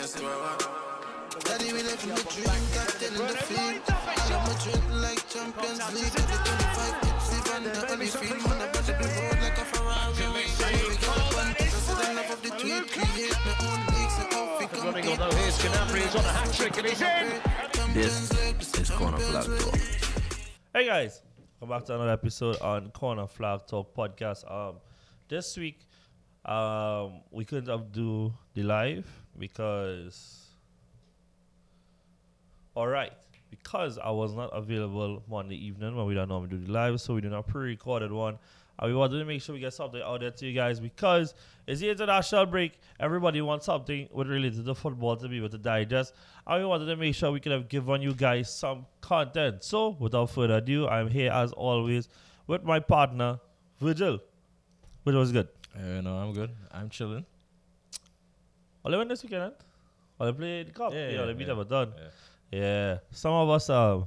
Daddy, we live in the dream, captain in the field. All of Madrid like Champions League. Every 25 hits, even the only field. Man, I better the road like a Ferrari. We get up on president of the tweet. Create my own leagues and how we Running compete. here's Canapri, he's on a hat trick and he's in. This is Corner Flag Talk. Hey guys, welcome back to another episode on Corner Flag Talk podcast. Um, this week, um, we couldn't do the live because, all right, because I was not available Monday evening when we don't normally do the live, so we did a pre-recorded one. And we wanted to make sure we get something out there to you guys because it's the international break. Everybody wants something with related to football to be able to digest. And we wanted to make sure we could have given you guys some content. So, without further ado, I'm here as always with my partner, Virgil. Which was good. Uh, no, I'm good. I'm chilling. All they win this weekend, huh? All they play the cup. Yeah, Yeah, yeah, they beat yeah. them done. Yeah. Yeah. Some of us um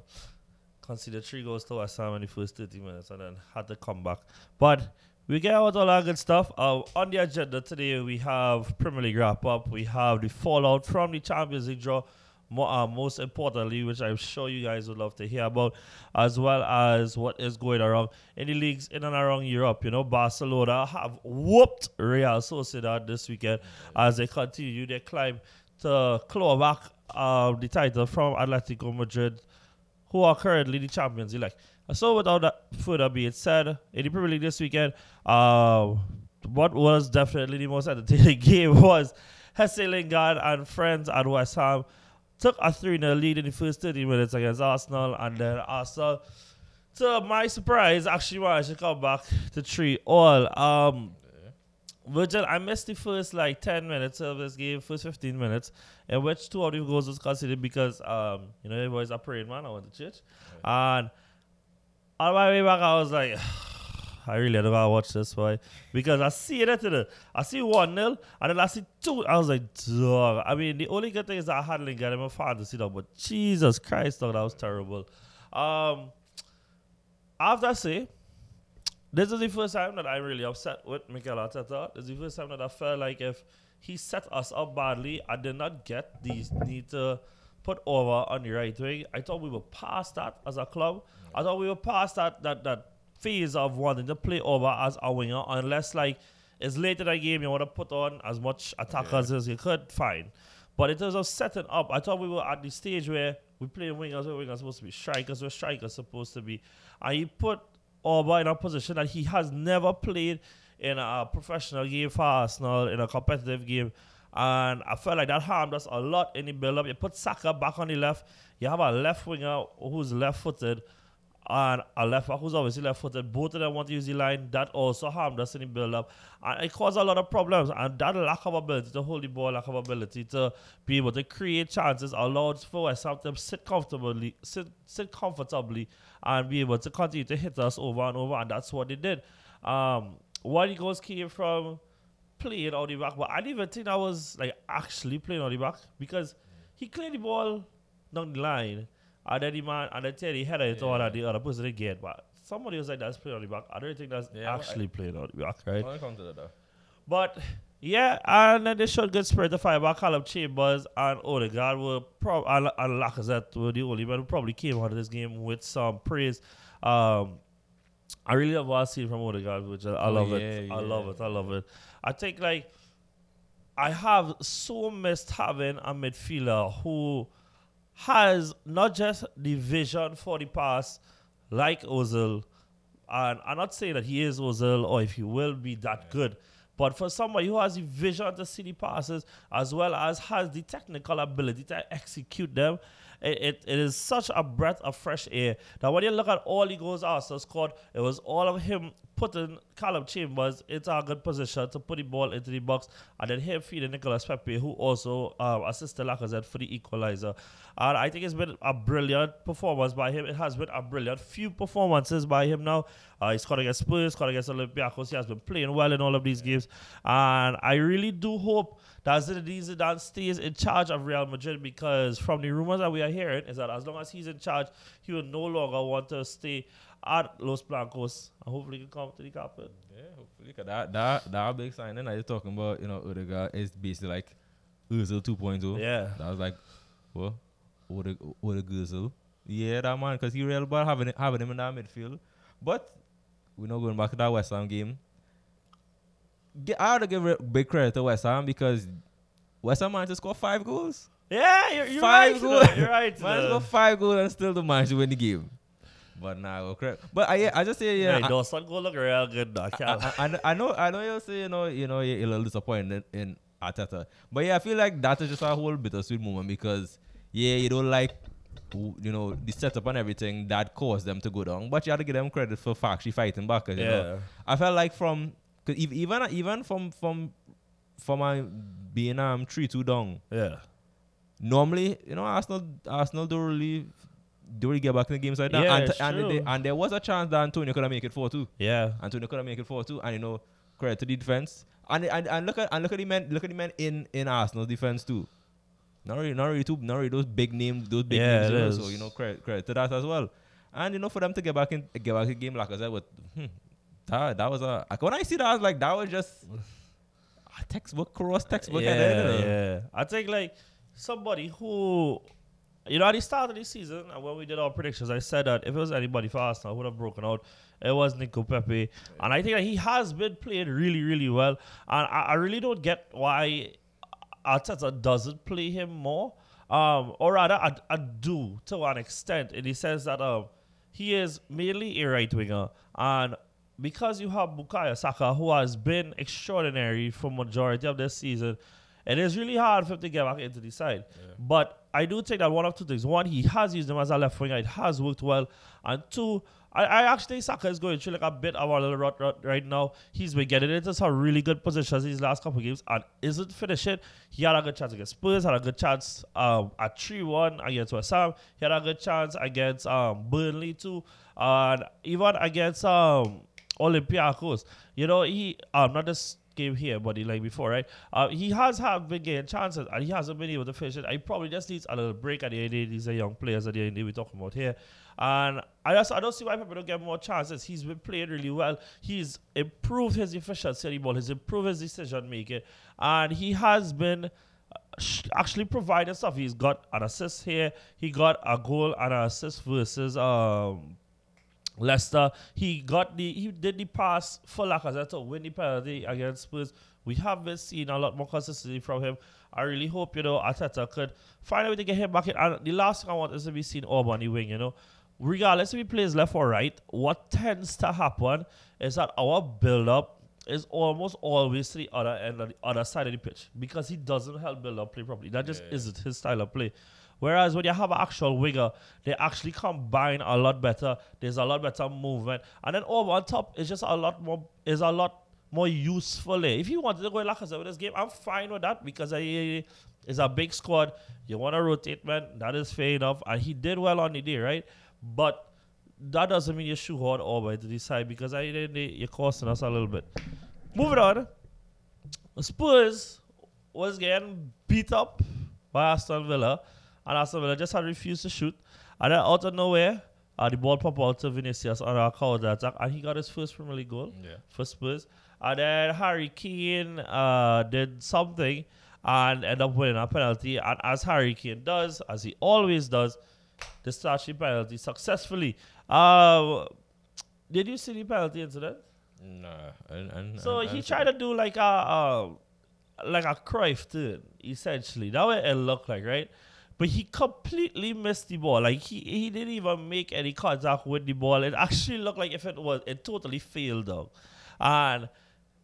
consider three goals to Ham in the first 30 minutes and then had to come back. But we get out all that good stuff. Uh, on the agenda today, we have Premier League wrap up. We have the fallout from the Champions League draw. Mo- uh, most importantly, which I'm sure you guys would love to hear about, as well as what is going around in the leagues in and around Europe. You know, Barcelona have whooped Real Sociedad this weekend as they continue their climb to claw back uh, the title from Atletico Madrid, who are currently the champions elect. So, without that further being said, in the Premier League this weekend, uh, what was definitely the most entertaining game was Jesse Lingard and friends at West Ham took a 3 0 lead in the first 30 minutes against Arsenal, and then Arsenal, to my surprise, actually managed to come back to 3 all. Um, Virgil, I missed the first like 10 minutes of this game, first 15 minutes, in which two of the goals was considered because, um, you know, everybody's a praying man. I went to church. And on my way back, I was like, I really don't to watch this, boy. Because I see it at the, I see 1 0, and then I see 2. I was like, dog. I mean, the only good thing is I had Lingard in my fantasy, dog, but Jesus Christ, dog, that was terrible. Um, I say, this is the first time that I'm really upset with Mikel Arteta. This is the first time that I felt like if he set us up badly, I did not get these need to put over on the right wing. I thought we were past that as a club. I thought we were past that that that phase of wanting to play over as a winger, unless like it's late in the game, you want to put on as much attackers as you could, fine. But in terms of setting up, I thought we were at the stage where we play wingers where wingers supposed to be strikers where strikers supposed to be. And he put Auba in a position that he has never played in a professional game for Arsenal, in a competitive game. And I felt like that harmed us a lot in the build up. You put Saka back on the left, you have a left winger who's left footed and a left back who's obviously left footed. Both of them want to use the line. That also harmed us in the build up. And it caused a lot of problems. And that lack of ability to hold the ball, lack of ability to be able to create chances allowed for West Ham to sit comfortably, sit, sit comfortably and be able to continue to hit us over and over. And that's what they did. Um, the goals came from playing out the back, but I didn't even think I was like actually playing out the back because he cleared the ball down the line and then the man and then Teddy header it on and the other person again. But somebody was like that's playing on the back. I don't think that's Yeah, actually playing on the back, right? I'll come to that though. But yeah, and then they showed good spirit to fire back Callum Chambers and Odegaard were prob and, and Lacazette were the only men who probably came out of this game with some praise. Um, I really love what I see from Odegaard, which I, I Oh, love it. yeah, I love it. I love it. I think like I have so missed having a midfielder who has not just the vision for the pass like Ozil, and I'm not saying that he is Ozil or if he will be that good, but for somebody who has the vision to see the passes as well as has the technical ability to execute them, it, it, it is such a breath of fresh air that when you look at all the goals Arsenal scored, it was all of him putting Callum Chambers into a good position to put the ball into the box and then him feeding Nicolas Pepe, who also um, assisted Lacazette for the equalizer. And I think it's been a brilliant performance by him. It has been a brilliant few performances by him now. Uh, he scored against Spurs, scored against Olympiacos. He has been playing well in all of these games. And I really do hope that Zinedine Zidane stays in charge of Real Madrid because from the rumors that we are hearing is that as long as he's in charge, he will no longer want to stay at Los Blancos and hopefully he can come to the capital. Yeah, hopefully. Cause that that that big signing that you're talking about, you know, Odegaard is basically like Özil 2.0. Yeah. That was like, well, What a, what a Özil. Yeah, that man, because he real bad having, having him in that midfield. But we're not going back to that West Ham game. I ought to give big credit to West Ham because West Ham managed to score five goals. Yeah, you're, you're five right. goals. though. You're right. managed to score five goals and still the manage to win the game. But nah, well, correct. But I, I just say yeah. Hey, Dawson go look real good. I I, I, I, know I know you'll say you know you know you're a little disappointed in Arteta, but yeah, I feel like that is just a whole bittersweet moment because yeah, you don't like you know the setup and everything that caused them to go down, but you have to give them credit for actually fighting back. you know, Yeah. I felt like from cause ev- even even from from from my being um three two down, yeah. normally you know Arsenal Arsenal don't really. Don't really get back in the games like that, Yeah, and, it's and, true. they- and there was a chance that Antonio could have made it four two. Yeah. Antonio couldn't make it four two, and you know, credit to the defense. And and, and look at and look at the men look at the men in in Arsenal defense too. Not really, not really too, not really those big names, those big Yeah, names. you know, so you know, credit credit to that as well. And you know, for them to get back in, get back in the game like I said, with hmm, that that was a like, when I see that, I was like, that was just a textbook cross textbook. yeah, then, yeah. I think like somebody who, you know, at the start of the season, and when we did our predictions, I said that if it was anybody for Arsenal who would have broken out, it was Nico Pepe, and I think that he has been playing really, really well, and I, I really don't get why Arteta doesn't play him more. Um, or rather, I, I do to an extent in the sense that um, he is mainly a right winger, and because you have Bukayo Saka, who has been extraordinary for majority of this season, it is really hard for him to get back into the side. But I do think that one of two things: one, he has used him as a left winger; it has worked well, and two. I, I actually think Saka is going through like a bit of a little rut, rut right now. He's been getting into some really good positions these last couple of games and isn't finishing. He had a good chance against Spurs, had a good chance um, at 3 1 against West Ham. He had a good chance against um, Burnley too. And even against um, Olympiacos. You know, he, um, not this game here, but he, like before, right? Uh, he has had been getting chances and he hasn't been able to finish it. He probably just needs a little break at the end. These young players at the end we're talking about here. And I just I don't see why people don't get more chances. He's been playing really well. He's improved his efficiency on the ball. He's improved his decision making, and he has been uh, actually providing stuff. He's got an assist here. He got a goal and an assist versus um Leicester. He got the he did the pass for Lacazette to win the penalty against Spurs. We have been seeing a lot more consistency from him. I really hope you know Arteta could find a way to get him back in. And the last thing I want is to be seen Orban on the wing. You know, regardless if he plays left or right, what tends to happen is that our build up is almost always to the other end of the other side of the pitch because he doesn't help build up play properly. That just isn't his style of play. Whereas when you have an actual winger, they actually combine a lot better. There's a lot better movement, and then over on top is just a lot more is a lot more useful. eh. If you wanted to go said with this game, I'm fine with that because I, it's a big squad. You want to rotate, man. That is fair enough, and he did well on the day, right? But that doesn't mean you shoehorn over to the side because I you're costing us a little bit. Moving on, Spurs was getting beat up by Aston Villa, and Aston Villa just had refused to shoot. And then out of nowhere, uh, the ball popped out to Vinicius on a counter attack, and he got his first Premier League goal Yeah. for Spurs. And then Harry Kane uh, did something and ended up winning a penalty. And as Harry Kane does, as he always does, discharged the penalty successfully. Uh, did you see the penalty incident? No. and, So he tried to do like a uh, like a Cruyff turn, essentially. That way it looked like, right? But he completely missed the ball. Like he, he didn't even make any contact with the ball. It actually looked like if it was it totally failed dog. And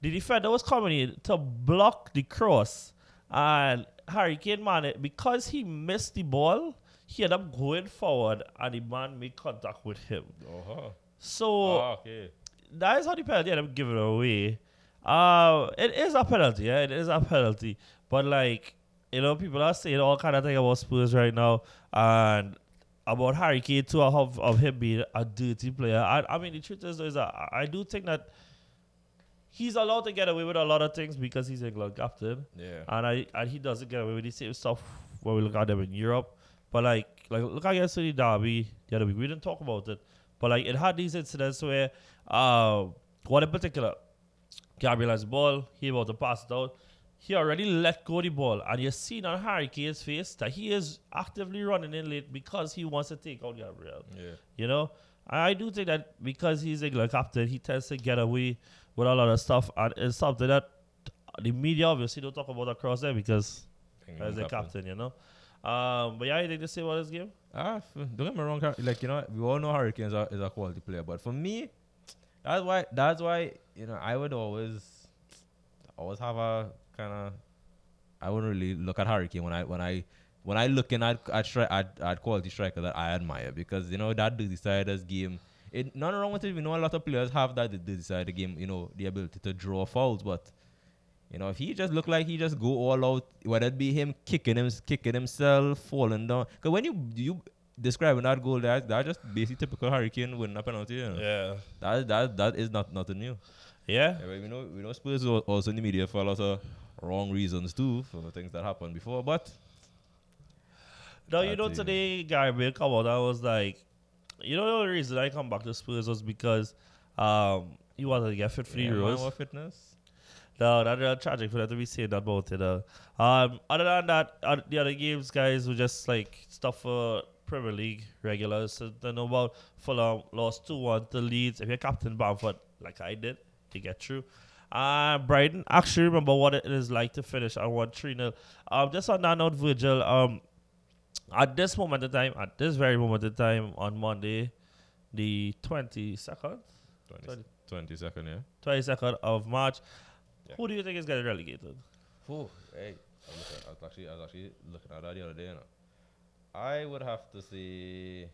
the defender was coming in to block the cross. And Harry Kane man it because he missed the ball, he ended up going forward and the man made contact with him. Uh-huh. So Ah, okay. that is how the penalty ended up giving away. Uh, it is a penalty, yeah, it is a penalty. But like, you know, people are saying all kind of thing about Spurs right now and about Harry Kane too of, of him being a dirty player. I, I mean, the truth is, is that I I do think that he's allowed to get away with a lot of things because he's England captain Yeah. and I and he doesn't get away with the same stuff when we look at them in Europe. But like like look against the Derby the other week. We didn't talk about it, but like it had these incidents where uh one in particular, Gabriel has the ball, he about to pass it out. He already let go the ball, and you see on Harry Kane's face that he is actively running in late because he wants to take out Gabriel. Yeah. You know, I do think that because he's England captain, he tends to get away with a lot of stuff, and it's something that the media obviously don't talk about across there because as a captain, you know. Um, but yeah, anything to say about this game? Ah, f- don't get me wrong. Like you know, we all know Harry Kane's are, is a quality player, but for me, that's why that's why you know I would always always have a kind of I wouldn't really look at Harry Kane when I when I when I looking at at, stri- at at quality striker that I admire because you know that the deciders game. It not wrong with it. We know a lot of players have that decide the decider game. You know the ability to draw fouls, but you know, if he just look like he just go all out, whether it be him kicking him, kicking himself, falling down. Because when you you describing that goal, that that just basically typical Harry Kane winning a penalty. You know? Yeah. That that that is not nothing new. Yeah. Yeah, we know we know Spurs also in the media for a lot of wrong reasons too for the things that happened before. But now you know, today Gary Bale come out. I was like, you know, the only reason I come back to Spurs was because um, he wanted to get fit for the yeah, Euros. more fitness. No, that's tragic for them to be saying that about it. Uh. Um, other than that, uh, the other games, guys, were just like stuff for Premier League regulars. So they know about Fulham lost 2 1 to Leeds. If you're Captain Bamford, like I did, you get through. Uh, Brighton, actually remember what it is like to finish on 1 3 0. Um, just on that note, Virgil, um, at this moment in time, at this very moment in time, on Monday, the 22nd, 20, 20 second, yeah. 22nd of March, Yeah. who do you think is getting relegated? Oh, hey, I'm looking, I was actually I was actually looking at that the other day. You know. I would have to say.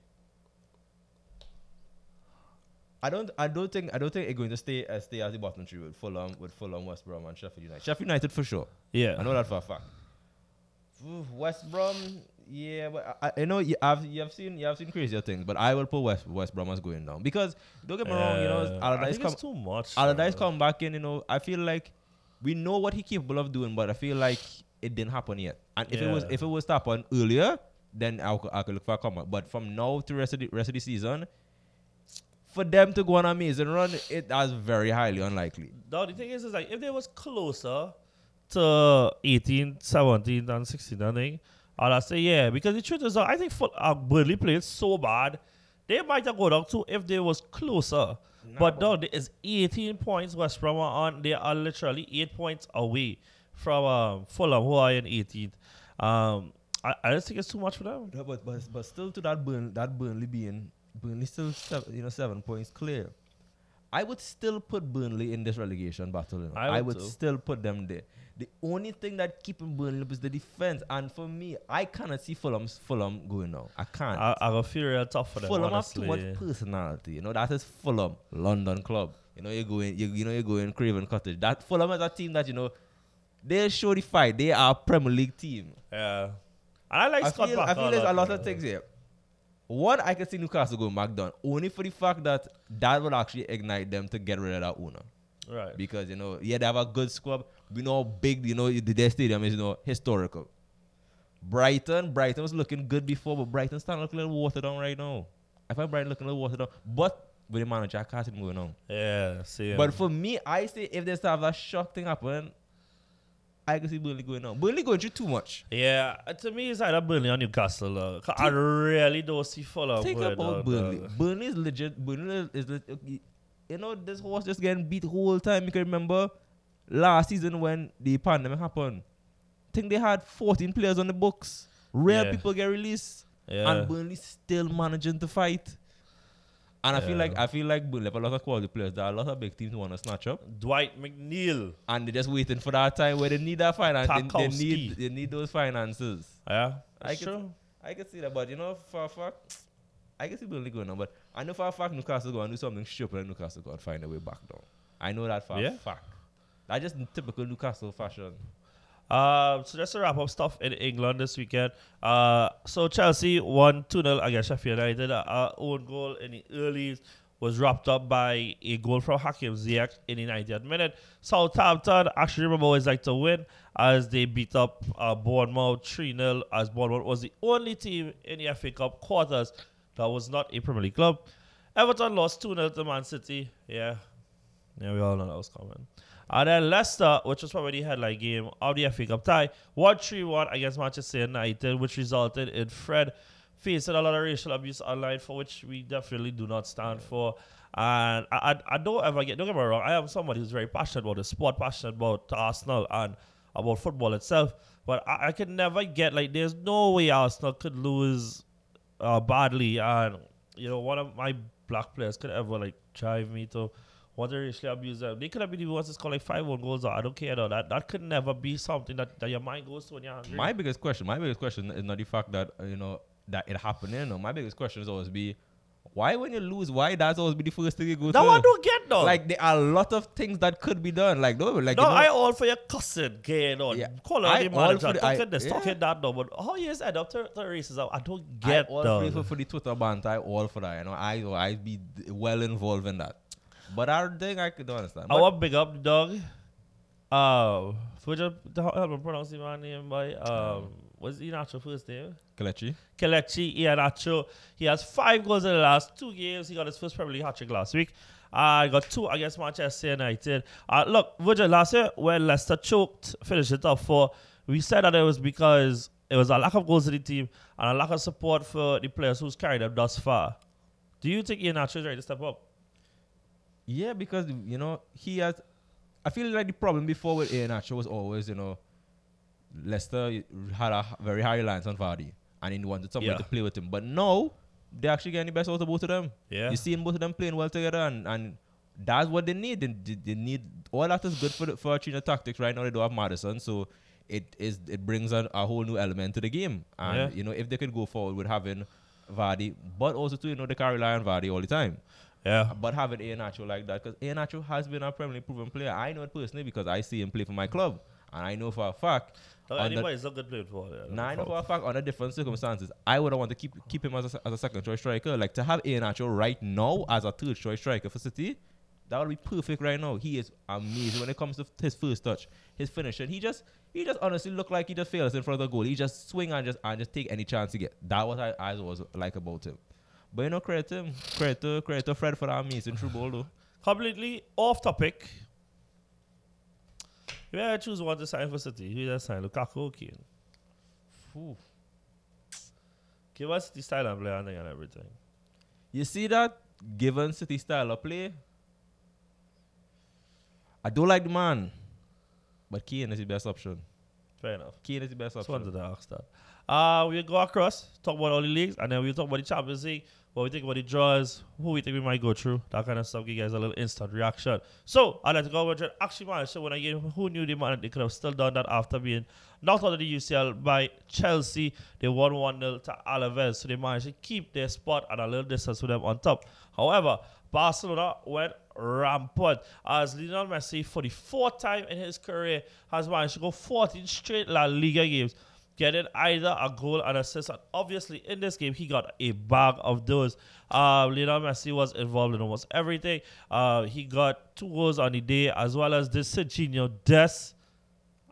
I don't. I don't think. I don't think it's going to stay. Uh, stay as the bottom three with Fulham, with Fulham, West Brom, and Sheffield United. Sheffield United for sure. Yeah. I know that for a fact. Ooh, West Brom, yeah, but I, I know you have you have seen you have seen crazier things, but I will put West West Brom as going down because don't get me wrong, you know, Uh, Allardyce come too much. Allardyce uh, come back in, you know, I feel like we know what he capable of doing, but I feel like it didn't happen yet. And if it was if it was to happen earlier, then I could, I could look for a comeback. But from now to rest of the rest of the season, for them to go on an amazing run, it it is very highly unlikely. No, the thing is, is like if they was closer to 18, 17, and 16, I think, I'd say yeah. Because the truth is, uh, I think Ful- uh, Burnley played so bad, they might have gone up too if they was closer. but no, there is 18 points West Brom are on. They are literally eight points away from um, Fulham, who are in 18th. Um, I, I just think it's too much for them. No, but but but still to that Burn that Burnley being Burnley still seven, you know seven points clear. I would still put Burnley in this relegation battle. You know. I I would would still put them there. The only thing that keeping Burnley up is the defense, and for me, I cannot see Fulham Fulham going now. I can't. I, I feel real tough for them. Fulham have too much personality. You know that is Fulham, London club. You know you're going, you, you know you're going Craven Cottage. That Fulham is a team that you know they show the fight. They are a Premier League team. Yeah. And I like I Scott feel, I Parker feel there's a lot of things here. One, I can see Newcastle going back down only for the fact that that will actually ignite them to get rid of that owner. Right. Because you know, yeah, they have a good squad. We know how big, you know, the- their stadium is, you know, historical. Brighton, Brighton was looking good before, but Brighton starting to look a little watered down right now. I find Brighton looking a little watered down, but with the manager Carson moving on. Yeah, see. But for me, I say if there's to have that shock thing happen, I can see Burnley going on. Burnley going through too much. yeah, uh, to me, it's either Burnley or Newcastle. Uh, 'cause I really don't see Fulham. Think about down, Burnley. dog. Burnley is legit. Burnley is legit. You know, this horse just getting beat the whole time. You can remember last season when the pandemic happened. think they had 14 players on the books. Rare Yeah. people get released. Yeah. And Burnley still managing to fight. And I feel like I feel like Burnley have a lot of quality players. There are a lot of big teams want to snatch up. Dwight McNeil. And they're just waiting for that time where they need that finance. They, they Tarkowski. need they need those finances. Yeah, I that's can, true. I can see that, but you know, for a fact, I can see Burnley going on. But I know for a fact Newcastle going to do something stupid and Newcastle going to find a way back down. I know that for Yeah? a fact. That's just typical Newcastle fashion. Uh, so just to wrap up stuff in England this weekend. Uh, so Chelsea won 2 0 against Sheffield United. Uh, Our own goal in the early was wrapped up by a goal from Hakim Ziyech in the 90th minute. Southampton actually remember always like to win as they beat up uh, Bournemouth 3 0 as Bournemouth was the only team in the FA Cup quarters that was not a Premier League club. Everton lost 2 0 to Man City. Yeah. Yeah, we all know that was coming. And then Leicester, which was probably the headline game of the FA Cup tie, won 3 1 against Manchester United, which resulted in Fred facing a lot of racial abuse online, for which we definitely do not stand for. And I, I, I don't ever get, don't get me wrong, I am somebody who's very passionate about the sport, passionate about Arsenal and about football itself. But I, I can never get, like, there's no way Arsenal could lose uh, badly. And, you know, one of my black players could ever, like, drive me to to racially abuse them. They could have been the ones that score like five one goals. I don't care though. That that could never be something that, that your mind goes to when you're angry. My biggest question, my biggest question is not the fact that uh, you know that it happened. You know, my biggest question is always be, why when you lose, why that's always be the first thing you go Now to? That I don't get though. Like there are a lot of things that could be done. Like no, like no, you know, I all for your cussing, gay on. Yeah. Call I out the all manager, the- talking I- this, yeah. talking that though. But how you end up to, to racism? I don't I get all though. pray for, for the Twitter banter. I all for that. You know, I I be well involved in that. But our think I could understand. I But want big up the dog. Would you help me pronounce my name by um, what's natural first name? Kelechi, Kelechi Iheanacho. He has five goals in the last two games. He got his first Premier League hat trick last week. I got two against Manchester United. Uh, look, Virgil, last year when Leicester choked, finished it top four, we said that it was because it was a lack of goals in the team and a lack of support for the players who's carried them thus far. Do you think Iheanacho is ready to step up? Yeah, because you know he has. I feel like the problem before with Iheanacho was always you know, Leicester had a h- very high reliance on Vardy, and he wanted somebody Yeah. to play with him. But now they're actually getting the best out of both of them. Yeah. you seeing both of them playing well together, and, and that's what they need. They, they, they need all that is good for the, for China tactics right now. They don't have Maddison, so it is it brings a, a whole new element to the game. And Yeah. you know if they could go forward with having Vardy, but also too you know they can rely on Vardy all the time. Yeah. But having Iheanacho like that, because Iheanacho has been a Premier League proven player. I know it personally because I see him play for my club, and I know for a fact. Look, under- anybody's not good playing for uh, yeah, now I know for a fact under different circumstances, I would have wanted to keep keep him as a, as a second choice striker. Like to have Iheanacho right now as a third choice striker for City, that would be perfect right now. He is amazing when it comes to his first touch, his finishing. He just he just honestly look like he just fails in front of the goal. He just swing and just and just take any chance he get. That was I, I was like about him. But you know, credit him, credit to credit to Fred for that amazing through ball though. Completely off topic. If I choose one to sign for City, who does sign? Lukaku or Kane? Ooh. Give us the style of play and everything. You see that given City style of play, I don't like the man, but Kane is the best option. Fair enough. Kane is the best Just option. wanted to ask that. Uh, we'll go across, talk about all the leagues, and then we'll talk about the Champions League, what we think about the draws, who we think we might go through, that kind of stuff, give you guys a little instant reaction. So, I'd like to go over to actually managed to win a game. Who knew they, man, they could have still done that after being knocked out of the UCL by Chelsea? They won 1 0 to Alaves, so they managed to keep their spot and a little distance with them on top. However, Barcelona went rampant as Lionel Messi, for the fourth time in his career, has managed to go 14 straight La Liga games, getting either a goal and assist. And obviously, in this game, he got a bag of those. Uh, Lionel Messi was involved in almost everything. Uh, he got two goals on the day, as well as this Sergiño Dest.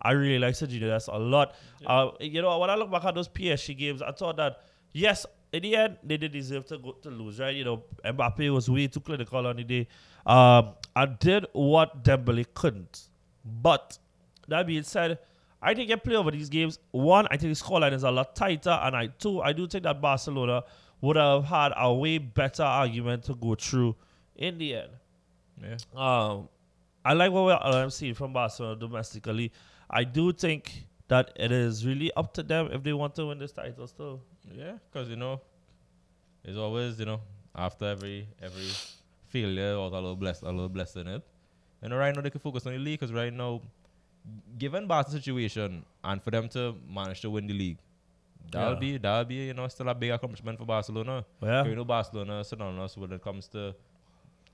I really like Sergio That's a lot. Uh, you know, when I look back at those PSG games, I thought that yes, in the end they did deserve to go to lose, right? You know, Mbappe was way too clinical on the day, um, and did what Dembele couldn't. But that being said, I think you play over these games. One, I think the scoreline is a lot tighter, and I two, I do think that Barcelona would have had a way better argument to go through in the end. Yeah. Um, I like what we're, I'm seeing from Barcelona domestically. I do think that it is really up to them if they want to win this title still. Yeah, because you know, it's always you know after every every failure or a little bless a little blessing it. You know, right now they can focus on the league because right now, given Barca's situation and for them to manage to win the league, that'll Yeah. be that'll be you know still a big accomplishment for Barcelona. Yeah. You know, Barcelona synonymous when it comes to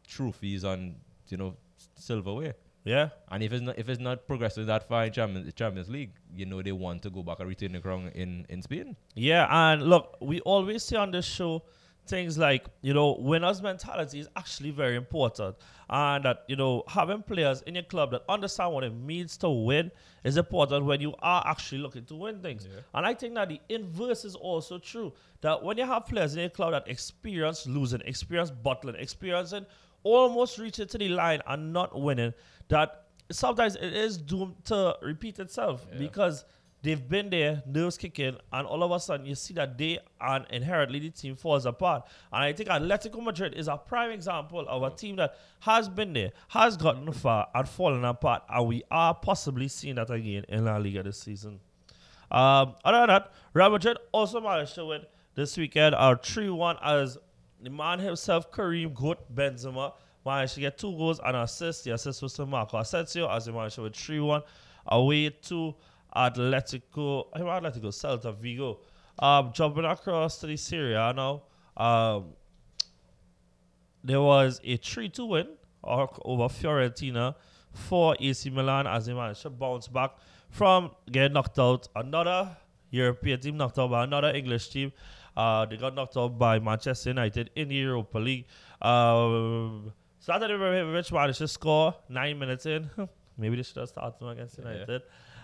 trophies and you know silverware. Yeah. And if it's not if it's not progressing that far in Champions, Champions League, you know they want to go back and retain the crown in, in Spain. Yeah, and look, we always say on this show things like, you know, winners' mentality is actually very important. And that, you know, having players in your club that understand what it means to win is important when you are actually looking to win things. And I think that the inverse is also true. That when you have players in your club that experience losing, experience bottling, experiencing almost reaching to the line and not winning, that sometimes it is doomed to repeat itself Yeah. because they've been there, nerves kicking, and all of a sudden you see that they and inherently the team falls apart. And I think Atletico Madrid is a prime example of a team that has been there, has gotten far, and fallen apart, and we are possibly seeing that again in La Liga this season. Um, other than that, Real Madrid also managed to win this weekend, our 3 1 as the man himself, Karim Goat Benzema, managed to get two goals and assist. The assist was to Marco Asensio as he managed to win 3 1 away to Atletico, I mean, Atletico, Celta Vigo. Um, jumping across to the Serie A now, um, there was a 3 2 win over Fiorentina for AC Milan as they managed to bounce back from getting knocked out. Another European team knocked out by another English team. Uh, they got knocked out by Manchester United in the Europa League. Um, Zlatan Ibrahimovic managed to score nine minutes in. Maybe they should have started against United.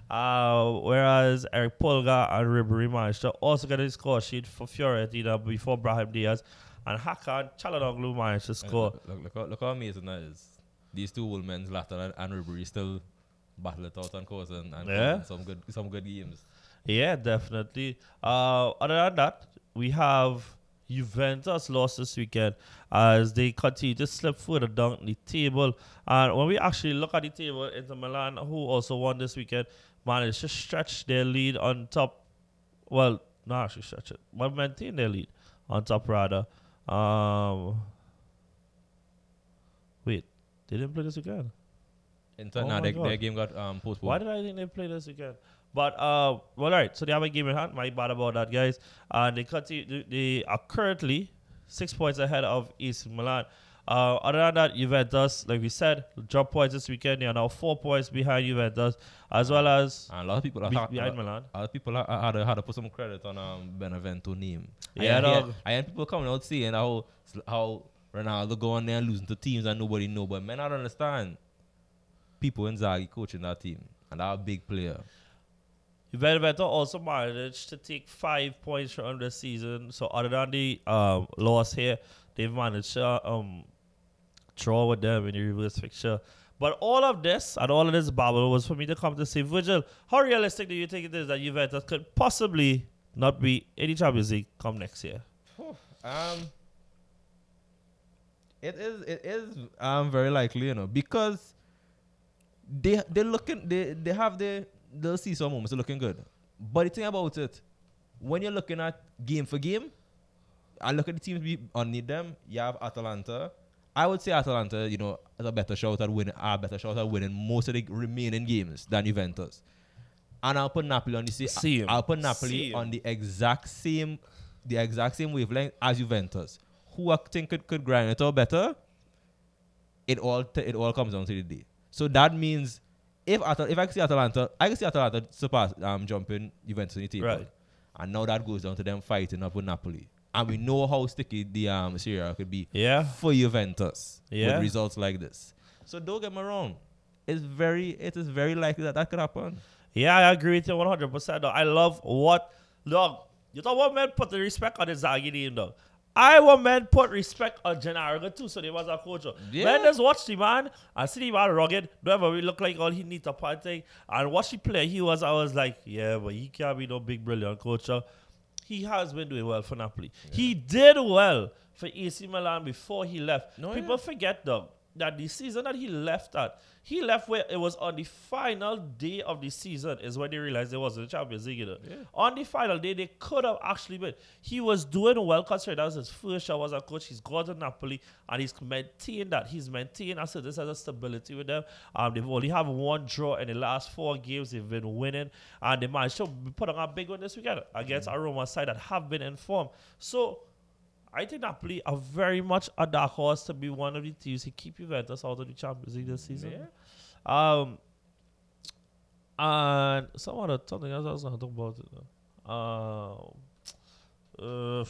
Uh, whereas Erick Pulgar and Ribery managed to also get a score sheet for Fiorentina before Brahim Diaz and Hakan Çalhanoğlu managed to score. Look, look, look, how- look how amazing that is. These two old men, Zlatan and, and Ribery, still battle it out on course and, and Yeah. some good some good games. Yeah, definitely. Uh, other than that, we have Juventus lost this weekend as they continue to slip further down the table. And when we actually look at the table, Inter Milan, who also won this weekend, managed to stretch their lead on top. Well, not actually stretch it, but maintain their lead on top rather. Um, wait, they didn't play this weekend. Inter, Oh nah, my their, their game got um, postponed. Why did I think they played this again? But uh, well, all right. So they have a game in hand. My bad about that, guys. And they continue. They are currently six points ahead of East Milan. Uh, other than that, Juventus, like we said, drop points this weekend. They are now four points behind Juventus, as well as And a lot of people are be- behind a lot- Milan. A lot of people are, had, to, had to put some credit on um, Benevento name. Yeah, I, dog. I, people coming out saying how how Ronaldo going there and losing to teams that nobody know. But men, I don't understand. Pippo Inzaghi coaching that team, and that a big player. Benevento also managed to take five points from the season. So other than the um, loss here, they've managed to um, draw with them in the reverse fixture. But all of this and all of this babble was for me to come to say, Virgil, how realistic do you think it is that Juventus could possibly not be the Champions League come next year? Um, it is it is um very likely, you know, because they they looking they they have the they'll see some moments looking good. But the thing about it, when you're looking at game for game, I look at the teams we underneath them. You have Atalanta. I would say Atalanta, you know, is a better shot at winning, are better shot at winning most of the remaining games than Juventus. And I'll put Napoli on the same. Same. I'll put Napoli Same. on the exact same, the exact same wavelength as Juventus. Who I think could, could grind it out better. It all t- it all comes down to the day. So that means if Atal- if I can see Atalanta, I can see Atalanta surpass um jumping Juventus in the table. Right. And now that goes down to them fighting up with Napoli. And we know how sticky the um Serie A could be Yeah. for Juventus Yeah. with results like this. So don't get me wrong. It's very it is very likely that that could happen. Yeah, I agree with you 100%. Dog. I love what, dog, you thought what man put the respect on the Zagi name, dog. I want men put respect on Gennaro too, so they was a coach. Yeah. Man just watch the man I see the man rugged, don't ever look like all he need to party. And watch he play, he was, I was like, yeah, but he can't be no big brilliant coach. He has been doing well for Napoli. He did well for AC Milan before he left. No, People yeah. forget, dog, that the season that he left at, he left where it was on the final day of the season is when they realized there wasn't a Champions League. You know? On the final day, they could have actually been. He was doing well considering that was his first shot as a coach. He's got to Napoli and he's maintained that. He's maintained I said this has a stability with them. Um, they've only have one draw in the last four games. They've been winning and they managed to put on a big one this weekend against a Roma side that have been informed. So I think Napoli are very much a dark horse to be one of the teams to keep Juventus out of the Champions League this season. Um, and some other something else I was gonna talk about. It. Um, uh,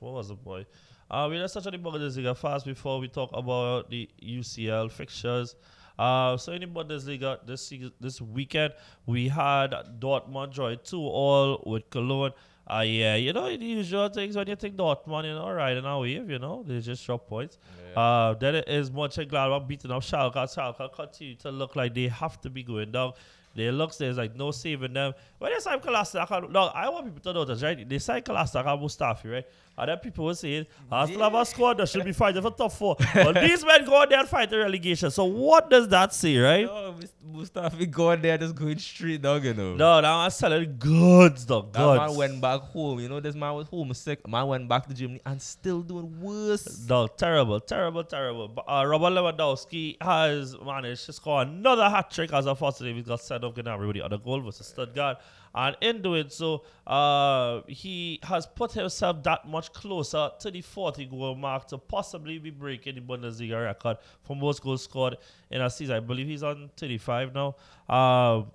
what was it, boy? Uh, we let's touch on the Bundesliga fast before we talk about the UCL fixtures. Uh, so in the Bundesliga this this weekend we had Dortmund joy two all with Cologne. Uh, yeah, you know, the usual things when you think Dortmund, you know, riding a wave, you know, they just drop points. Uh, then it is Mönchengladbach beating up Schalke. Schalke continue to look like they have to be going down. They looks there's like no saving them. When they sign no, I want people to this, right? They sign Kolasinac and Mustafi, right? Then people were saying, Arsenal have a squad that should be fighting for top four. but these men go out there and fight the relegation. So what does that say, right? Mus- Mustafi going there just going straight down, you know. No, now I'm selling goods, though. That man went back home. You know, this man was homesick. Man went back to Germany and still doing worse. No, terrible, terrible, terrible. But uh, Robert Lewandowski has managed to score another hat trick as unfortunately he got sent off Gnabry with the other goal versus Stuttgart. And in doing so, uh, he has put himself that much closer to the 40 goal mark to possibly be breaking the Bundesliga record for most goals scored in a season. I believe he's on 35 now. Um,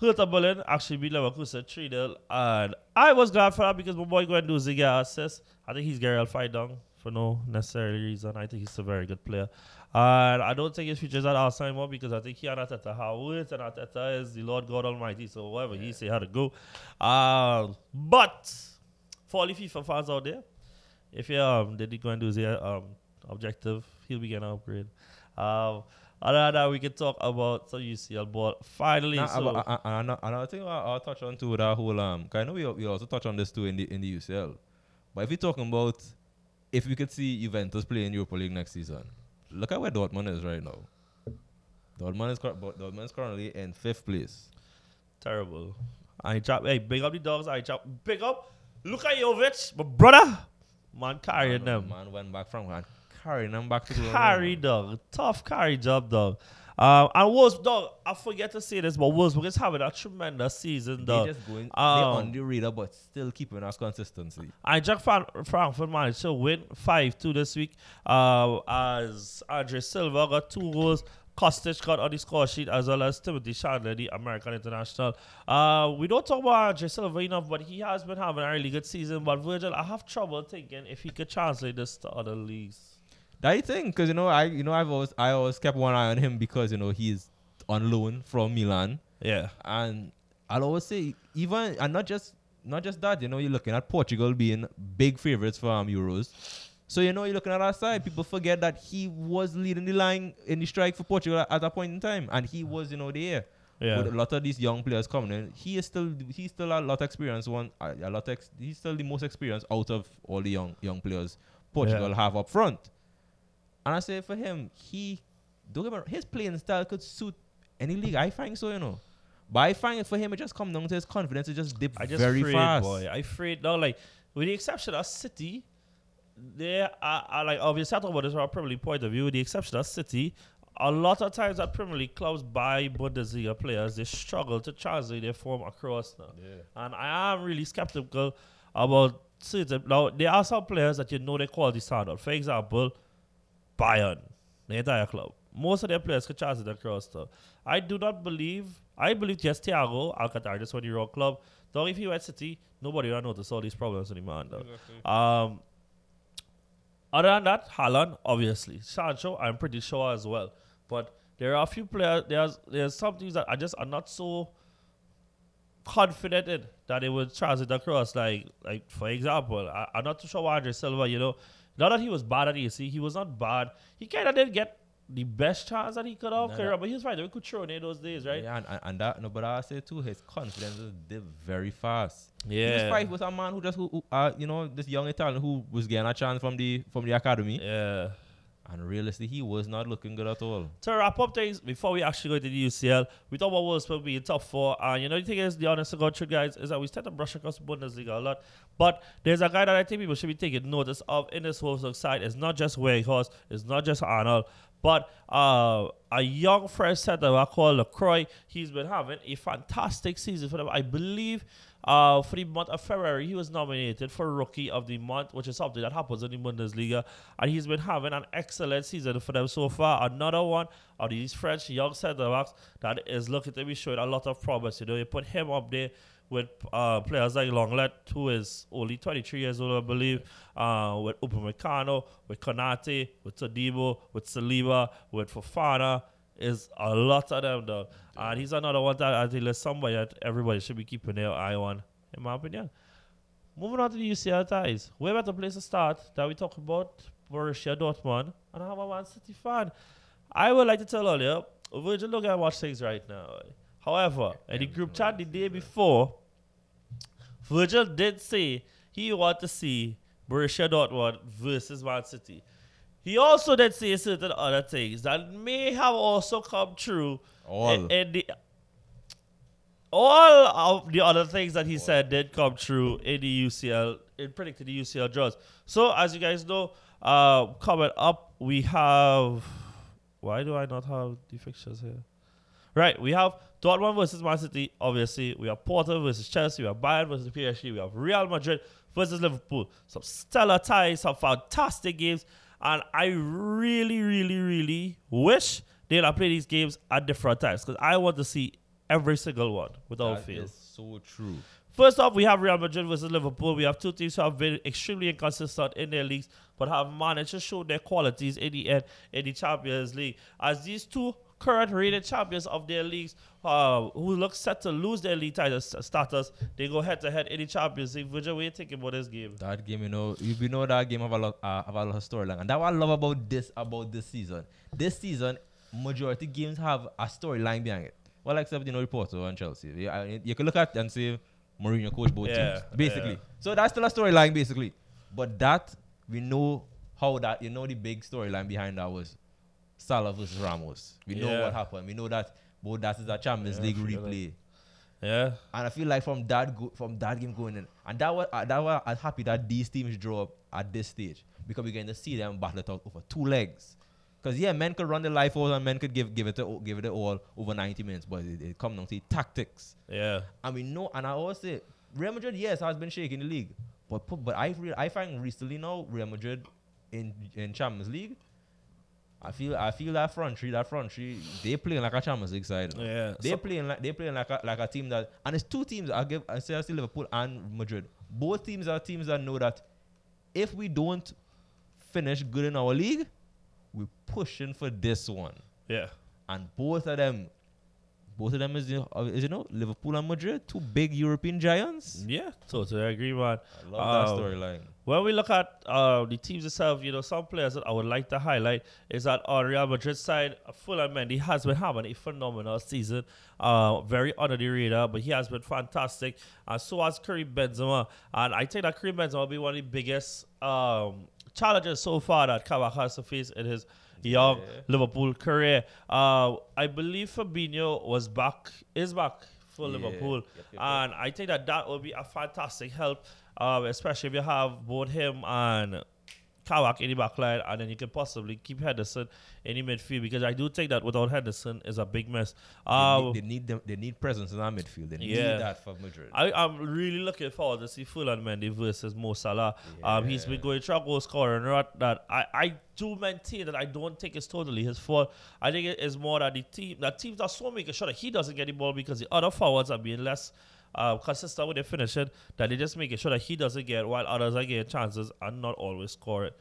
Hertha Berlin actually beat Leverkusen 3 0. And I was glad for that because my boy going to do Ziga assist. I think he's Gary fight down for no necessary reason. I think he's a very good player. And I don't think his future is at Arsenal anymore because I think he and Arteta have words and Arteta is the Lord God Almighty. So whatever he say how to go. Um, but for all the FIFA fans out there, if you um did go and do the um objective, he'll be getting an upgrade. Um, other than that, we can talk about some UCL ball. Finally, Nah, so but, uh, uh, ano- another thing I, I'll touch on too, that whole um, I know we, we also touch on this too in the in the UCL. But if we're talking about if we could see Juventus play in Europa League next season, look at where Dortmund is right now. Dortmund is Dortmund is currently in fifth place. terrible. I chop. Hey, big up the dogs. I chop. Big up. Luka Jovic, my brother. Man carrying them. Man went back from and carrying them back to glory. Carry man. dog. Tough carry job dog. Um, and Wolves dog. I forget to say this, but Wolfsburg is having a tremendous season dog. They dog. just going Um, on the radar, but still keeping us consistency. I Jack Fran- Frankfurt managed to win 5 2 this week uh, as Andre Silva got two goals. Kostic got on the score sheet as well as Timothy Chandler, the American international. Uh, we don't talk about Andre Silva enough, but he has been having a really good season. But Virgil, I have trouble thinking if he could translate this to other leagues. That think because you know, I you know I've always I always kept one eye on him because you know he's on loan from Milan, Yeah. and I'll always say even and not just not just that, you know, you're looking at Portugal being big favorites for um, Euros. So you know you're looking at our side. People forget that he was leading the line in the strike for Portugal at that point in time, and he was you know there. Yeah. With a lot of these young players coming in, he is still he's still a lot of experience. One a a lot ex, he's still the most experienced out of all the young young players Portugal Yeah. have up front. And I say for him, he don't get me wrong, his playing style could suit any league. I find so, you know. But I find it for him, it just come down to his confidence. It just dip I just very afraid, fast. boy. I afraid now, like with the exception of City, there are, are like obviously I talk about this from a Premier League point of view. With the exception of City, a lot of times at Premier League clubs buy Bundesliga players, they struggle to translate their form across now. And I am really skeptical about certain. Now there are some players that you know their quality standard. For example, Bayern, the entire club. Most of their players could translate across though. I do not believe. I believe just Thiago Alcantara, this one the wrong club. Though if he went City, nobody would notice all these problems anymore. Though. Um, other than that, Haaland, obviously. Sancho, I'm pretty sure as well. But there are a few players, there's there's some things that I just are not so confident in that they would transit across. Like, like for example, I, I'm not too sure why Andre Silva, you know, not that he was bad at AC, he was not bad. He kind of didn't get the best chance that he could have. Nah, career, nah. but he was right. We could throw in those days, right? Yeah, and, and, and that, no, but I say too, his confidence did very fast. Yeah, He was fight with a man who just, who, who, uh, you know, this young Italian who was getting a chance from the from the academy. Yeah. And realistically, he was not looking good at all. To wrap up things, before we actually go to the UCL, we talk about Wolfsburg being top four. And you know, the thing is, the honest to God truth, guys, is that we tend to brush across the Bundesliga a lot. But there's a guy that I think people should be taking notice of in this Wolfsburg side. It's not just Weghorst, it's not just Arnold, but uh, a young fresh center back called LaCroix. He's been having a fantastic season for them. I believe uh, for the month of February, he was nominated for Rookie of the Month, which is something that happens in the Bundesliga. And he's been having an excellent season for them so far. Another one of these French young centre backs that is looking to be showing a lot of promise. You know, you put him up there with uh, players like Lenglet, who is only 23 years old, I believe, uh, with Upamecano, with Konate, with Todibo, with Saliba, with Fofana. Is a lot of them though, and he's another one that I think is somebody that everybody should be keeping their eye on, in my opinion. moving on to the UCL ties. Where better place to start that we talk about Borussia Dortmund and I'm a Man City fan. I would like to tell all you, Virgil look at watch things right now. However, in the group chat the day before, Virgil did say he want to see Borussia Dortmund versus Man City. He also did say certain other things that may have also come true. All. In, in the, all of the other things that he said did come true in the UCL, in predicting the UCL draws. So, as you guys know, uh, coming up, we have. Why do I not have the fixtures here? Right, we have Dortmund versus Man City. Obviously, we have Porto versus Chelsea. We have Bayern versus PSG. We have Real Madrid versus Liverpool. Some stellar ties, some fantastic games, and I really, really, really wish they'd have played these games at different times because I want to see every single one without That fail. is so true. First off, we have Real Madrid versus Liverpool. We have two teams who have been extremely inconsistent in their leagues, but have managed to show their qualities in the end in the Champions League. As these two current rated champions of their leagues, uh, who look set to lose their league title st- status, they go head to head in the Champions League. Virgil, what you thinking about this game? That game, you know, you know that game have a lot, uh, have a lot of storyline, and that what I love about this about this season. This season, majority games have a storyline behind it. Well, except you know, Porto and Chelsea. You, I- you can look at and say Mourinho coach both Yeah, teams, basically. yeah. So that's still a storyline, basically. But that we know how that you know the big storyline behind that was Salah versus Ramos. We know Yeah. what happened. We know that both that is a Champions Yeah, League I replay. Yeah, And I feel like from that go- from that game going in, and that was uh, that was I'm happy that these teams draw up at this stage because we're going to see them battle it out over two legs. Because yeah, men could run the life out and men could give give it a, give it all over 90 minutes, but it, it comes down to tactics. yeah, And we know, and I always say, Real Madrid yes has been shaking the league, but pu- but I re- I find recently now Real Madrid in in Champions League. I feel I feel that front three, that front three, they playing like a Champions League side. yeah. They So- playing like they playing like a, like a team that, and it's two teams. I give I say I see Liverpool and Madrid. Both teams are teams that know that if we don't finish good in our league, we're pushing for this one. yeah. And both of them, both of them is, you know, is you know Liverpool and Madrid, two big European giants. Yeah, totally agree, man. I love Um, that storyline. When we look at uh, the teams itself, you know, some players that I would like to highlight is that on Real Madrid side, Ferland Mendy has been having a phenomenal season. Uh, very under the radar, but he has been fantastic. And so has Karim Benzema. And I think that Karim Benzema will be one of the biggest um, challenges so far that Kabak has to face in his young Yeah. Liverpool career. Uh, I believe Fabinho was back, is back for Yeah. Liverpool. Yep, yep, yep. And I think that that will be a fantastic help, um, especially if you have both him and Kabak in the back line, and then you can possibly keep Henderson in the midfield because I do think that without Henderson is a big mess. They Um, need, they need them. They need presence in our midfield. They Yeah. need that for Madrid. I, I'm really looking forward to see Ferland Mendy versus Mo Salah. Um, he's been going through a goal scoring rut that I, I do maintain that I don't think it's totally his fault. I think it is more that the team that teams are so making sure that he doesn't get the ball because the other forwards are being less uh, consistent with their finishing. That they just making sure that he doesn't get while others are getting chances and not always scoring.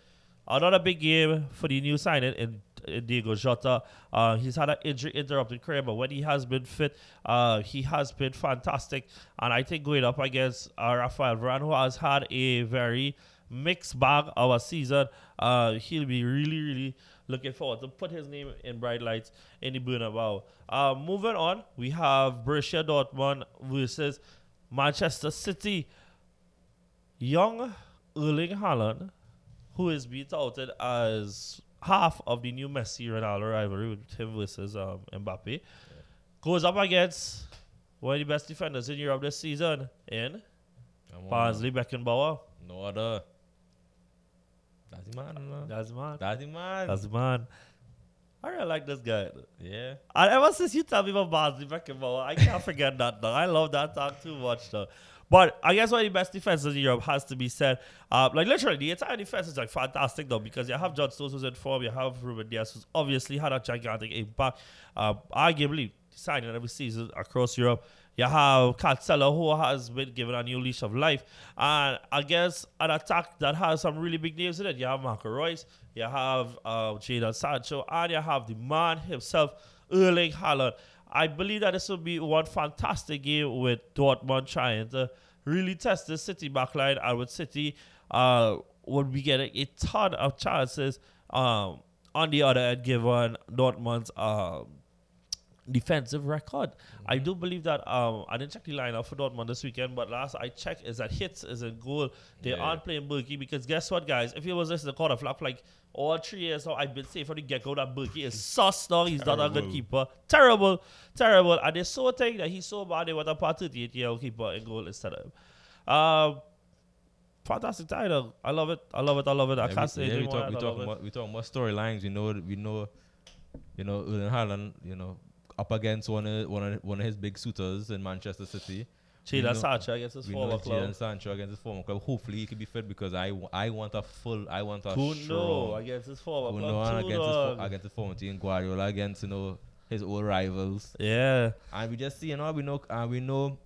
Another big game for the new signing in, in Diego Jota. Uh, he's had an injury interrupted career, but when he has been fit, uh, he has been fantastic. And I think going up against uh, Rafael Varane, who has had a very mixed bag of a season, uh, he'll be really, really looking forward to put his name in bright lights in the Bernabeu. Uh, moving on, we have Borussia Dortmund versus Manchester City. Young Erling Haaland who is being touted as half of the new Messi Ronaldo rivalry with him versus um, Mbappe, goes up against one of the best defenders in Europe this season in Barnsley Beckenbauer. No other. That's the man. no. That's man. That's the man. That's man. I really like this guy. yeah. And ever since you tell me about Barnsley Beckenbauer, I can't forget that. Though. I love that talk too much. Though. But I guess one of the best defenses in Europe has to be said. Uh, like literally, the entire defense is like fantastic though because you have John Stones who's in form, you have Ruben Dias who's obviously had a gigantic impact. Uh, arguably signing every season across Europe. You have Cancelo who has been given a new leash of life, and I guess an attack that has some really big names in it. You have Marco Reus, you have uh, Jadon Sancho, and you have the man himself, Erling Haaland. I believe that this will be one fantastic game with Dortmund trying to really test the City backline, and with City, uh, would be getting a ton of chances. Um, on the other end, given Dortmund's um defensive record. I do believe that um I didn't check the lineup for Dortmund this weekend, but last I checked is that hits is a goal. They Yeah. aren't playing Bürki because guess what, guys? If you was listening to Corner Flag like all three years now, I've been saying from the get go that Bürki is sus now. He's not a good keeper. Terrible, terrible. And they so think that he's so bad they want to put 38 year old keeper in goal instead of him. Um fantastic title. I love it. I love it. I love it. I Yeah, can't we, say yeah, we more. talk, we I talk love it. about we talk storylines. We know we know, you know, Erling Haaland, you know, up against one of one of one of his big suitors in Manchester City. Jadon Sancho against his former club. Jadon Sancho against his former club. Hopefully, he can be fit because I, I want a full, I want a Kuno strong against his former Kuno club. against his, fo- against his former team, Guardiola against you know his old rivals. Yeah. And we just see, you know, we know, and we know,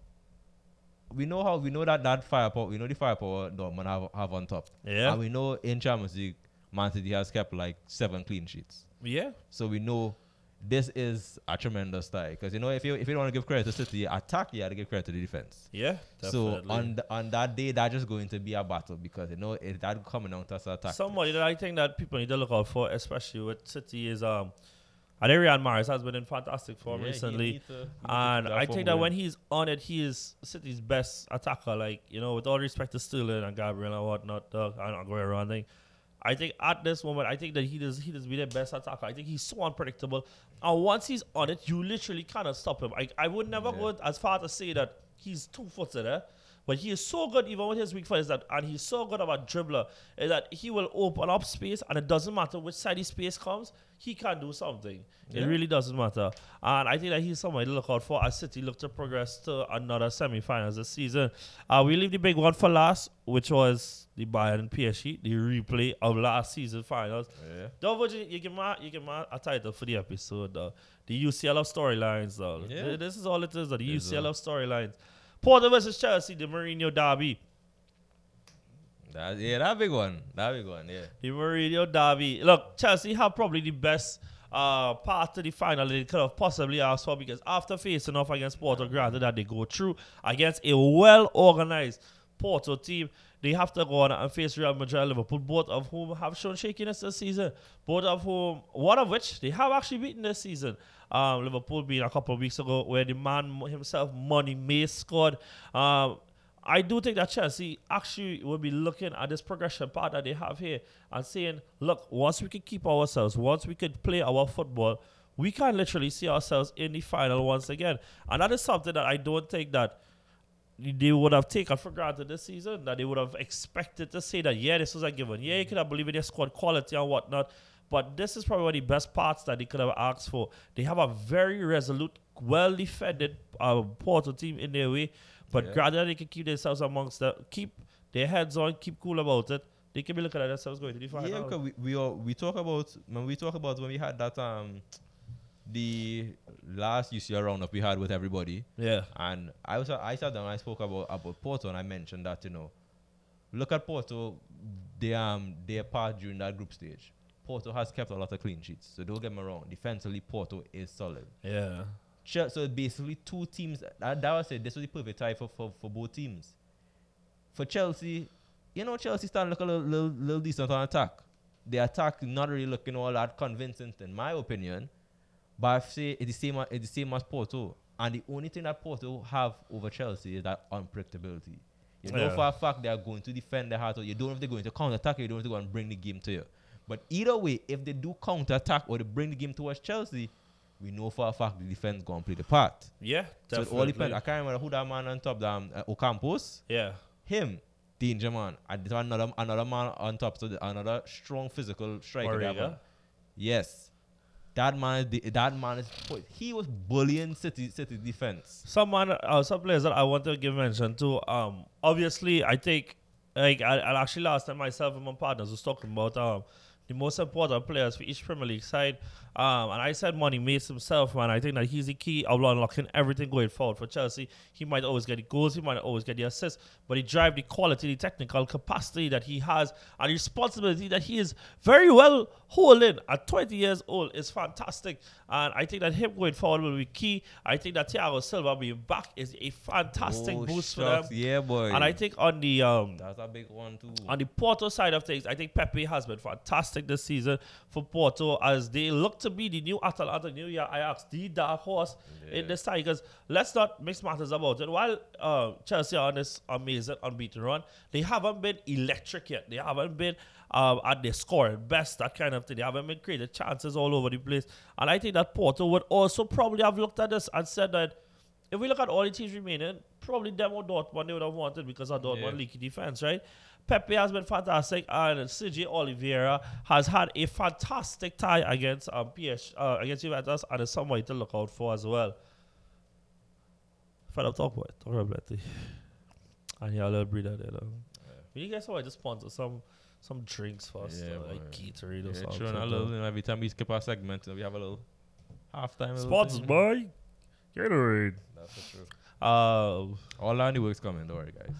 we know how we know that that firepower, we know the firepower Dortmund have have on top. Yeah. And we know in Champions League, Man City has kept like seven clean sheets. Yeah. So we know this is a tremendous tie. Because you know, if you if you don't want to give credit to City attack, you have to give credit to the defense. Yeah. So on on that day, that's just going to be a battle because you know it that coming down to us attack. Somebody that I think that people need to look out for, especially with City, is um, Riyad Mahrez has been in fantastic form Yeah, recently. to- he need to And I think that when he's on it, he is City's best attacker. Like, you know, with all respect to Sterling and Gabriel and whatnot, uh, and Aguero, I think. I think at this moment, I think that he does he does be the best attacker. I think he's so unpredictable. And once he's on it, you literally cannot stop him. I, I would never Yeah. go as far to say that he's two footed, eh? But he is so good even with his weak foot is that and he's so good about dribbler is that he will open up space and it doesn't matter which side the space comes, he can do something. It really doesn't matter. And I think that he's somebody to look out for as City look to progress to another semi finals this season. Uh, we leave the big one for last, which was the Bayern PSG, the replay of last season finals. Yeah. Don't Virgin, you give me you give me a title for the episode though. The UCL of storylines though. Yeah. This is all it is though, the UCL uh, of storylines. Porto versus Chelsea, the Mourinho derby. That, yeah, that big one. That big one. Yeah. The Mourinho derby. Look, Chelsea have probably the best uh, part to the final they could have possibly asked for because after facing off against Porto, granted that they go through against a well organized Porto team, they have to go on and face Real Madrid Liverpool, both of whom have shown shakiness this season. Both of whom, one of which they have actually beaten this season. Um, Liverpool being a couple of weeks ago, where the man himself, Money May, scored. Um, I do think that Chelsea actually will be looking at this progression part that they have here and saying, look, once we can keep ourselves, once we could play our football, we can literally see ourselves in the final once again. And that is something that I don't think that they would have taken for granted this season, that they would have expected to say that, yeah, this was a given. Yeah, you could have believed in their squad quality and whatnot. But this is probably one of the best parts that they could have asked for. They have a very resolute, well defended uh, Porto team in their way. But Yeah. granted, they can keep themselves amongst the keep their heads on, keep cool about it. They can be looking at themselves going to the final. Yeah, because we we, all, we talk about when we talk about when we had that um the last UCL roundup we had with everybody, yeah, and I was I sat down and I spoke about about Porto and I mentioned that you know, look at Porto, they um their part during that group stage. Porto has kept a lot of clean sheets, so don't get me wrong. Defensively, Porto is solid. yeah, So basically, two teams. That, that was it. This was the perfect tie for, for, for both teams. For Chelsea, you know, Chelsea starting to look a little, little, little decent on attack. The attack not really looking all that convincing, in my opinion. But I say it's the same. It's the same as Porto. And the only thing that Porto have over Chelsea is that unpredictability. You know Yeah. for a fact they are going to defend their heart. Or you don't know if they're going to counter attack. You don't know if they're going to bring the game to you. But either way, if they do counter attack or they bring the game towards Chelsea, we know for a fact the defense going to play the part. yeah. definitely. So it all depends. I can't remember who that man on top, um, uh, Ocampos. Yeah, Him, danger man. And there's another another man on top, so the, another strong physical striker. they have Marega. on. Yes, that man. Is the, that man is. He was bullying City City defense. someone uh, some players that I want to give mention to. Um, obviously, I think like I, I actually last time myself and my partners was talking about um the most important players for each Premier League side. Um, and I said Money Mace himself, man. I think that he's the key of unlocking everything going forward for Chelsea. He might always get the goals, he might always get the assists, but he drive the quality, the technical capacity that he has, and the responsibility that he is very well holding at 20 years old is fantastic. And I think that him going forward will be key. I think that Thiago Silva being back is a fantastic Oh, boost for them. Yeah, boy. And I think on the um, that's a big one too. on the Porto side of things, I think Pepe has been fantastic this season for Porto as they look to be the new Atalanta, new year Ajax, the dark horse in this side. Because let's not mix matters about it. While uh, Chelsea are on this amazing unbeaten run, they haven't been electric yet. They haven't been um, at their scoring best, that kind of thing. They haven't been creating chances all over the place. And I think that Porto would also probably have looked at this and said that if we look at all the teams remaining, probably them or Dortmund they would have wanted because of Dortmund Yeah. leaky defense, right? Pepe has been fantastic, and Sergio Oliveira has had a fantastic tie against um, PS uh, against Juventus, and is somebody to look out for as well. Fed up talk about it, talk about it. And yeah, a little breather there. Though. We need to get somebody to sponsor some some drinks for us, Yeah, like. Gatorade or yeah, something. throwing a little, you know, every time we skip our segment, we have a little halftime. a little Sponsors, thing. boy. Gatorade. That's for sure. Uh, All our new works coming, don't worry, guys.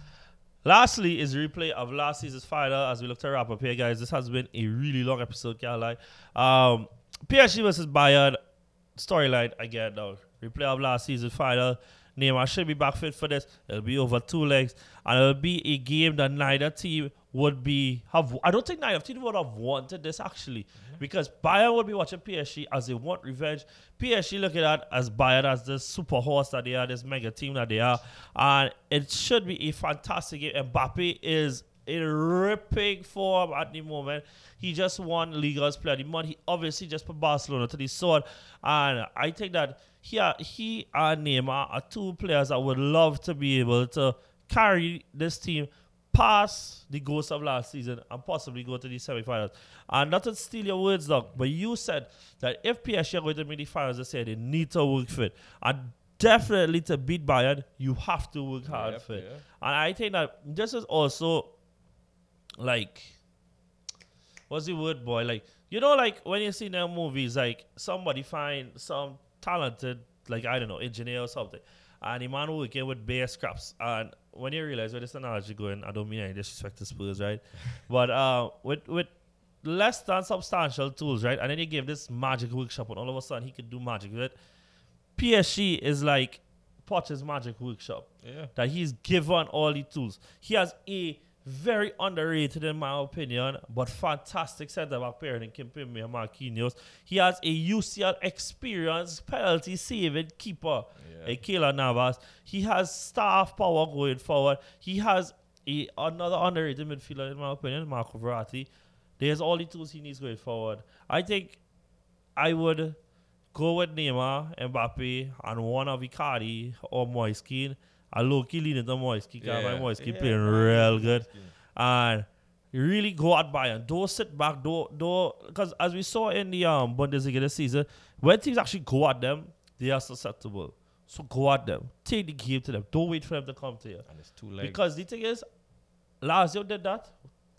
Lastly, is replay of last season's final as we look to wrap up here, guys. This has been a really long episode, can't lie. Um, PSG versus Bayern storyline again now. Replay of last season's final. Neymar should be back fit for this. It'll be over two legs, and it'll be a game that neither team would be have. I don't think neither team would have wanted this actually, mm-hmm. because Bayern would be watching PSG as they want revenge. PSG looking at as Bayern as this super horse that they are, this mega team that they are, and it should be a fantastic game. Mbappe is in ripping form at the moment. He just won Liga's Player of the Month. He obviously just put Barcelona to the sword. And I think that he, uh, he and Neymar are two players that would love to be able to carry this team past the ghost of last season and possibly go to the semifinals. And not to steal your words, Doc, but you said that if PSG are going to make the finals this year, they need to work fit. And definitely to beat Bayern, you have to work hard Yep, for it. yeah. And I think that this is also like what's the word boy? Like you know like when you see them movies like somebody find some talented like I don't know, engineer or something. And the man working with bare scraps. And when you realize where this analogy going, I don't mean any disrespect to Spurs, right? but uh with with less than substantial tools, right? And then you give this magic workshop and all of a sudden he could do magic with it. PSG is like Potter's magic workshop Yeah. that he's given all the tools. He has a very underrated, in my opinion, but fantastic centre back pairing in Kimpembe and Marquinhos. He has a UCL experienced penalty saving keeper, Yeah. a Keylor Navas. He has staff power going forward. He has a another underrated midfielder, in my opinion, Marco Verratti. There's all the tools he needs going forward. I think I would go with Neymar, Mbappe, and one of Icardi or Moise Kean. I low key leaning to Moise Kean because Yeah. Moise Kean Yeah, playing man, real good. And you really go at Bayern. Don't sit back. Don't don't because as we saw in the um Bundesliga this season, when teams actually go at them, they are susceptible. So go at them. Take the game to them. Don't wait for them to come to you. And it's two legs. Because the thing is, Lazio did that.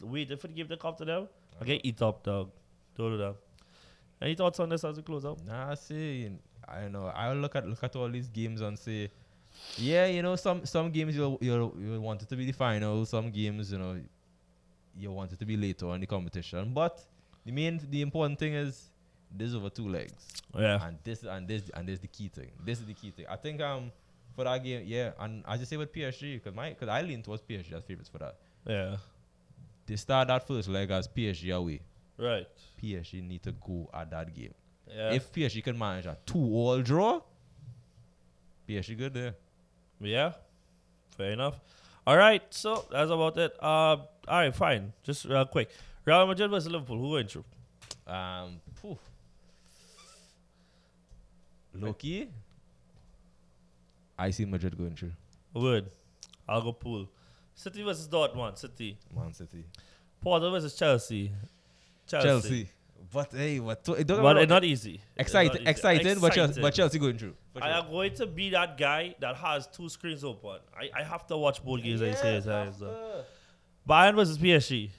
Waited for the game to come to them. Okay, eat up, dog. Don't do that. Any thoughts on this as we close up? Nah, see, I don't know. I look at look at all these games and say, yeah, you know, some some games you you you want it to be the final. Some games, you know, you want it to be later in the competition. But the main, the important thing is this over two legs, Yeah. and this and this and this is the key thing. This is the key thing. I think um for that game, yeah, and I just say with PSG because my because I lean towards PSG as favorites for that. Yeah. They start that first leg as PSG away. Right. PSG need to go at that game. Yeah. If PSG can manage a two all draw, PSG good there. yeah. Fair enough. All right. So that's about it. Uh, all right. Fine. Just real quick. Real Madrid versus Liverpool. Who went through? Um, phew. Loki, I see Madrid going through. Word. I'll go pool. City versus Dortmund. City. Man City, Porto versus Chelsea. Chelsea. Chelsea. But hey, what? To, it don't But it's not easy. Exciting, not easy. exciting, but Chelsea, going through. for I sure. am going to be that guy that has two screens open. I, I have to watch both games. I say it, so. Bayern versus PSG.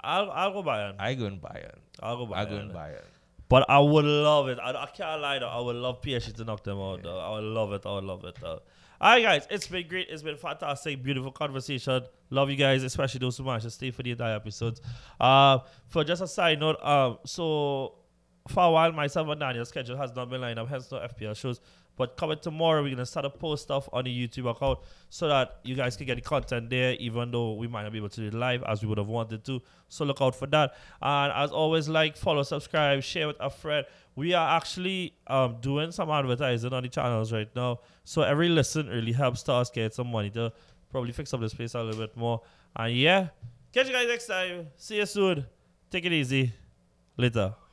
I'll I'll go Bayern. I go in Bayern. I'll go Bayern. I go in Bayern. But I would love it. I, I can't lie though. I would love PSG to knock them out though. I would love it. I would love it though. Alright guys, it's been great. It's been fantastic, beautiful conversation. Love you guys, especially those who managed to stay for the entire episodes. Uh for just a side note, um so for a while myself and Daniel's schedule has not been lined up, hence no FPL shows. But coming tomorrow, we're gonna start to post stuff on the YouTube account so that you guys can get the content there, even though we might not be able to do it live as we would have wanted to. So look out for that. And as always, like, follow, subscribe, share with a friend. We are actually um, doing some advertising on the channels right now. So every listen really helps us get some money to probably fix up the space a little bit more. And yeah, catch you guys next time. See you soon. Take it easy. Later.